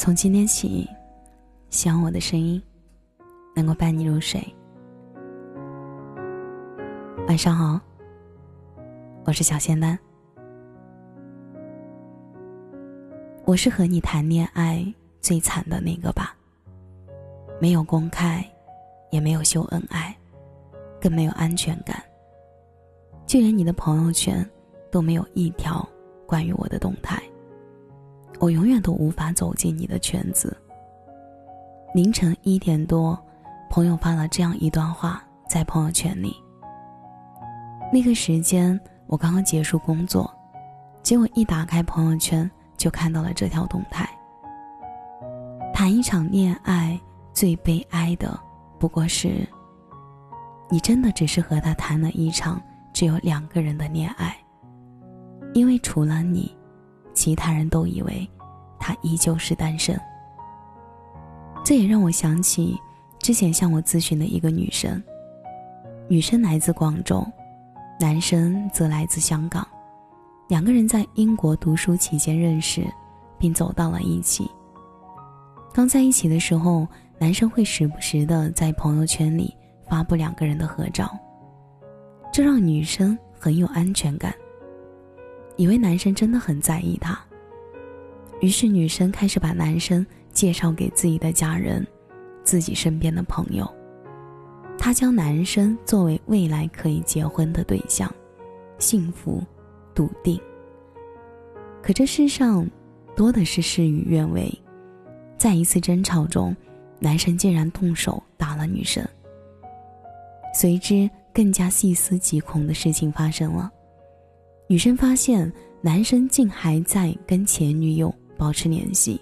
从今天起，希望我的声音能够伴你入睡。晚上好，我是小仙丹。我是和你谈恋爱最惨的那个吧？没有公开，也没有秀恩爱，更没有安全感，就连你的朋友圈都没有一条关于我的动态。我永远都无法走进你的圈子。凌晨一点多，朋友发了这样一段话在朋友圈里。那个时间我刚刚结束工作，结果一打开朋友圈就看到了这条动态。谈一场恋爱最悲哀的，不过是，你真的只是和他谈了一场只有两个人的恋爱，因为除了你。其他人都以为他依旧是单身，这也让我想起之前向我咨询的一个女生。女生来自广州，男生则来自香港，两个人在英国读书期间认识，并走到了一起。刚在一起的时候，男生会时不时的在朋友圈里发布两个人的合照，这让女生很有安全感。以为男生真的很在意她，于是女生开始把男生介绍给自己的家人、自己身边的朋友。她将男生作为未来可以结婚的对象，幸福、笃定。可这世上多的是事与愿违，在一次争吵中，男生竟然动手打了女生。随之，更加细思极恐的事情发生了。女生发现男生竟还在跟前女友保持联系，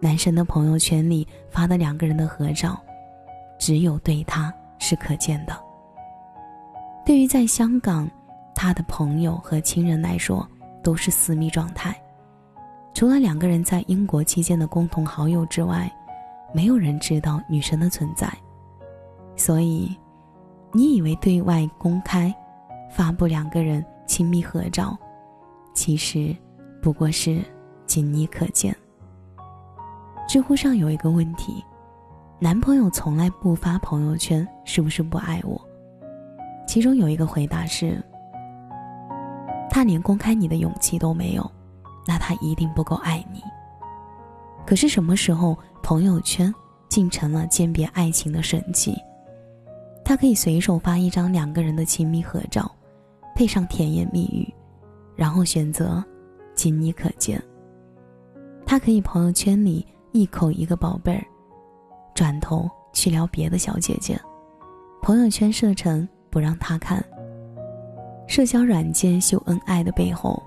男生的朋友圈里发的两个人的合照，只有对他是可见的。对于在香港，他的朋友和亲人来说都是私密状态，除了两个人在英国期间的共同好友之外，没有人知道女生的存在。所以，你以为对外公开发布两个人？亲密合照，其实不过是仅你可见。知乎上有一个问题：男朋友从来不发朋友圈，是不是不爱我？其中有一个回答是：他连公开你的勇气都没有，那他一定不够爱你。可是什么时候朋友圈竟成了鉴别爱情的神器？他可以随手发一张两个人的亲密合照。配上甜言蜜语，然后选择仅你可见。他可以朋友圈里一口一个宝贝儿，转头去聊别的小姐姐，朋友圈设成不让他看。社交软件秀恩爱的背后，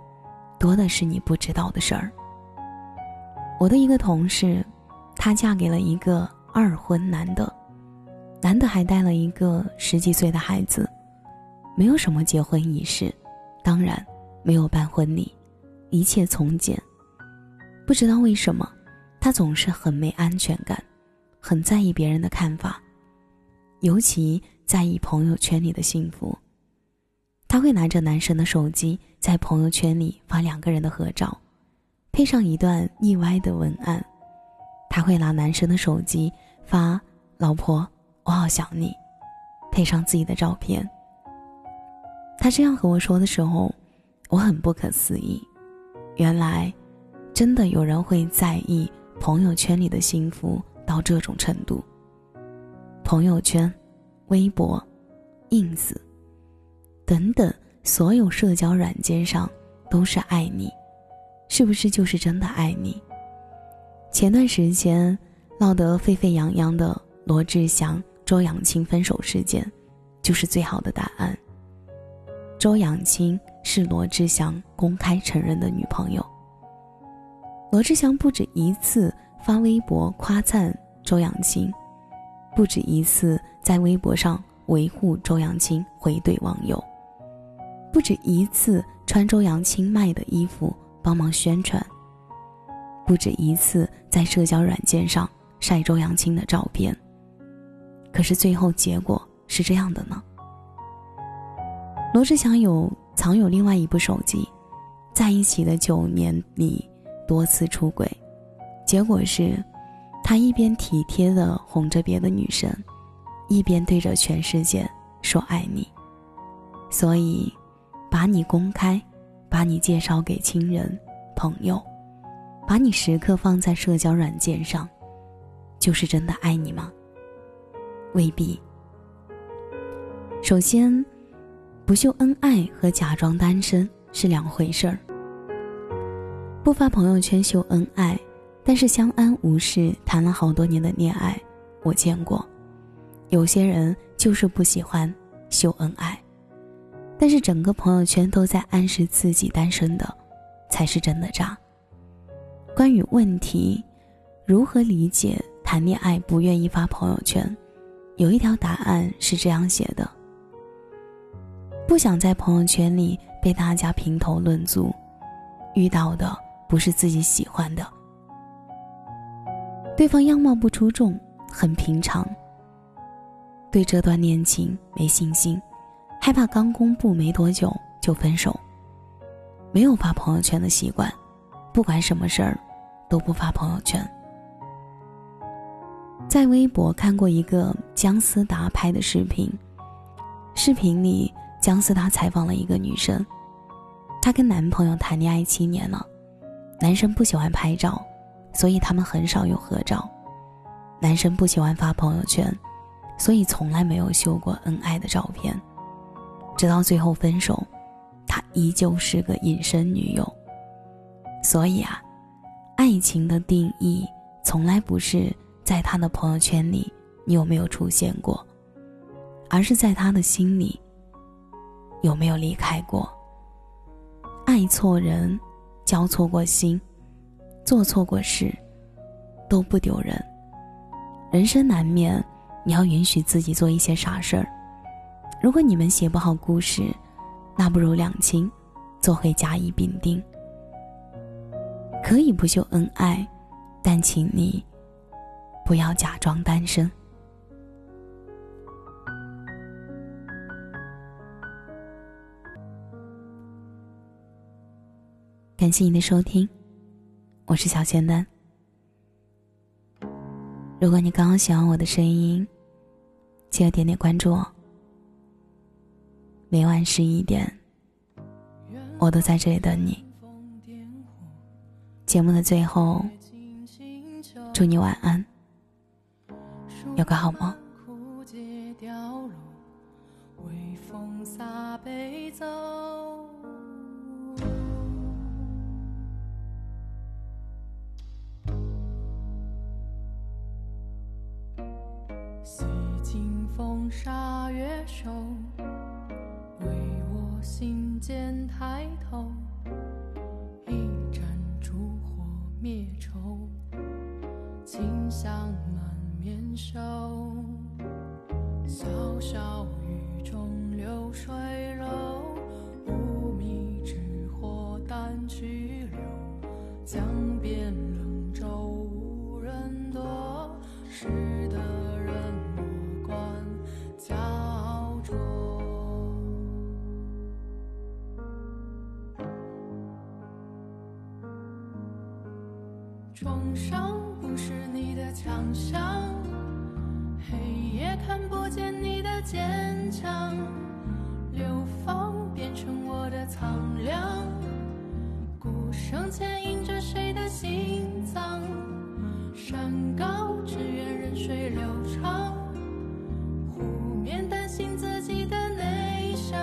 多的是你不知道的事儿。我的一个同事，她嫁给了一个二婚男的，男的还带了一个十几岁的孩子。没有什么结婚仪式，当然没有办婚礼，一切从简。不知道为什么，他总是很没安全感，很在意别人的看法，尤其在意朋友圈里的幸福。他会拿着男生的手机，在朋友圈里发两个人的合照，配上一段意外的文案。他会拿男生的手机发“老婆，我好想你”，配上自己的照片。他这样和我说的时候，我很不可思议。原来，真的有人会在意朋友圈里的幸福到这种程度。朋友圈、微博、ins 等等所有社交软件上都是爱你，是不是就是真的爱你？前段时间闹得沸沸扬扬的罗志祥、周扬青分手事件，就是最好的答案。周扬青是罗志祥公开承认的女朋友。罗志祥不止一次发微博夸赞周扬青，不止一次在微博上维护周扬青回怼网友，不止一次穿周扬青卖的衣服帮忙宣传，不止一次在社交软件上晒周扬青的照片。可是最后结果是这样的呢？罗志祥有藏有另外一部手机，在一起的九年里多次出轨，结果是，他一边体贴的哄着别的女生，一边对着全世界说爱你。所以，把你公开，把你介绍给亲人、朋友，把你时刻放在社交软件上，就是真的爱你吗？未必。首先，不秀恩爱和假装单身是两回事儿。不发朋友圈秀恩爱，但是相安无事谈了好多年的恋爱，我见过。有些人就是不喜欢秀恩爱，但是整个朋友圈都在暗示自己单身的，才是真的渣。关于问题，如何理解谈恋爱不愿意发朋友圈，有一条答案是这样写的。不想在朋友圈里被大家评头论足，遇到的不是自己喜欢的，对方样貌不出众，很平常。对这段恋情没信心，害怕刚公布没多久就分手，没有发朋友圈的习惯，不管什么事儿都不发朋友圈。在微博看过一个姜思达拍的视频，视频里。姜思达采访了一个女生，她跟男朋友谈恋爱七年了，男生不喜欢拍照，所以他们很少有合照。男生不喜欢发朋友圈，所以从来没有秀过恩爱的照片。直到最后分手，她依旧是个隐身女友。所以啊，爱情的定义从来不是在他的朋友圈里你有没有出现过，而是在他的心里。有没有离开过？爱错人，交错过心，做错过事，都不丢人。人生难免，你要允许自己做一些傻事儿。如果你们写不好故事，那不如两清，做回甲乙丙丁。可以不秀恩爱，但请你不要假装单身。感谢你的收听，我是小仙丹。如果你刚好喜欢我的声音，记得点点关注哦。每晚十一点，我都在这里等你。节目的最后，祝你晚安，有个好梦。八月瘦，为我心间抬头。一盏烛火灭愁，清香满面手。潇潇雨中流水重伤不是你的强项，黑夜看不见你的坚强，流放变成我的苍凉，鼓声牵引着谁的心脏？山高只愿任水流长，湖面担心自己的内伤，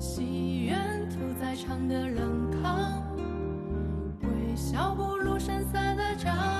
戏院屠宰场的冷炕，微笑不。深色的照。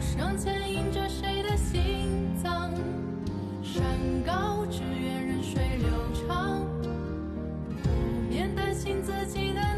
声牵引着谁的心脏？山高只愿任水流长，免担心自己的。